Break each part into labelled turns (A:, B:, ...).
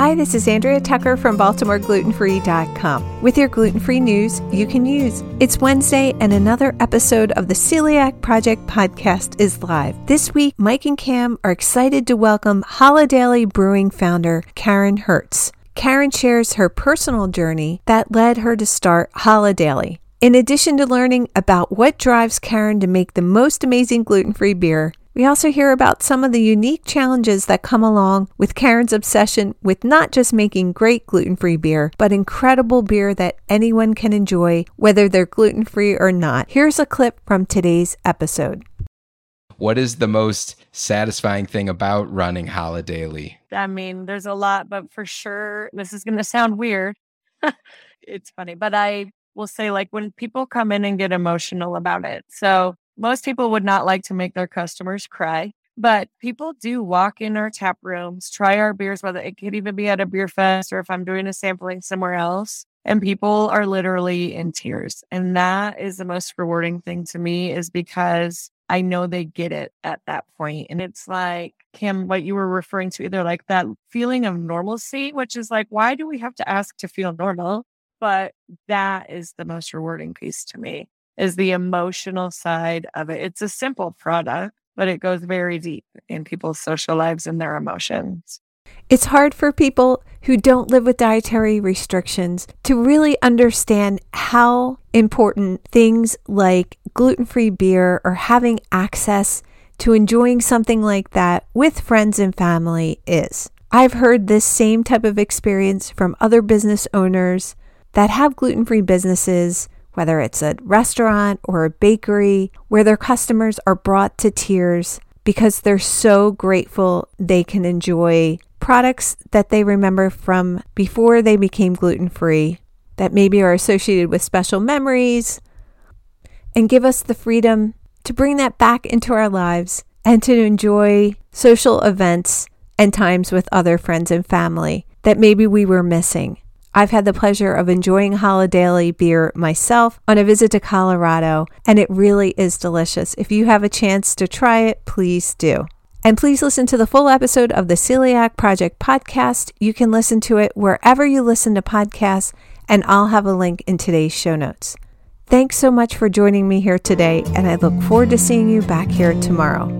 A: Hi, this is Andrea Tucker from BaltimoreGlutenFree.com with your gluten free news you can use. It's Wednesday, and another episode of the Celiac Project podcast is live. This week, Mike and Cam are excited to welcome Holidaily Brewing founder Karen Hertz. Karen shares her personal journey that led her to start Holidaily. In addition to learning about what drives Karen to make the most amazing gluten free beer, we also hear about some of the unique challenges that come along with Karen's obsession with not just making great gluten free beer, but incredible beer that anyone can enjoy, whether they're gluten free or not. Here's a clip from today's episode.
B: What is the most satisfying thing about running Holidaily?
C: I mean, there's a lot, but for sure, this is going to sound weird. it's funny, but I will say, like, when people come in and get emotional about it. So, most people would not like to make their customers cry, but people do walk in our tap rooms, try our beers, whether it could even be at a beer fest or if I'm doing a sampling somewhere else. And people are literally in tears. And that is the most rewarding thing to me, is because I know they get it at that point. And it's like, Kim, what you were referring to, either like that feeling of normalcy, which is like, why do we have to ask to feel normal? But that is the most rewarding piece to me is the emotional side of it. It's a simple product, but it goes very deep in people's social lives and their emotions.
A: It's hard for people who don't live with dietary restrictions to really understand how important things like gluten free beer or having access to enjoying something like that with friends and family is. I've heard this same type of experience from other business owners that have gluten free businesses whether it's a restaurant or a bakery, where their customers are brought to tears because they're so grateful they can enjoy products that they remember from before they became gluten free, that maybe are associated with special memories, and give us the freedom to bring that back into our lives and to enjoy social events and times with other friends and family that maybe we were missing. I've had the pleasure of enjoying Holidaily beer myself on a visit to Colorado, and it really is delicious. If you have a chance to try it, please do. And please listen to the full episode of the Celiac Project podcast. You can listen to it wherever you listen to podcasts, and I'll have a link in today's show notes. Thanks so much for joining me here today, and I look forward to seeing you back here tomorrow.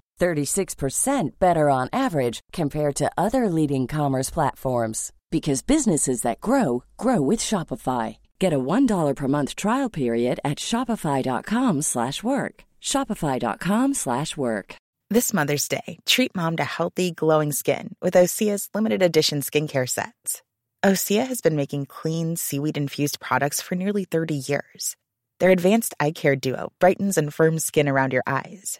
D: 36% better on average compared to other leading commerce platforms because businesses that grow grow with Shopify. Get a $1 per month trial period at shopify.com/work. Shopify.com slash work.
E: This Mother's Day, treat mom to healthy, glowing skin with Osea's limited edition skincare sets. Osea has been making clean, seaweed infused products for nearly 30 years. Their advanced eye care duo brightens and firms skin around your eyes,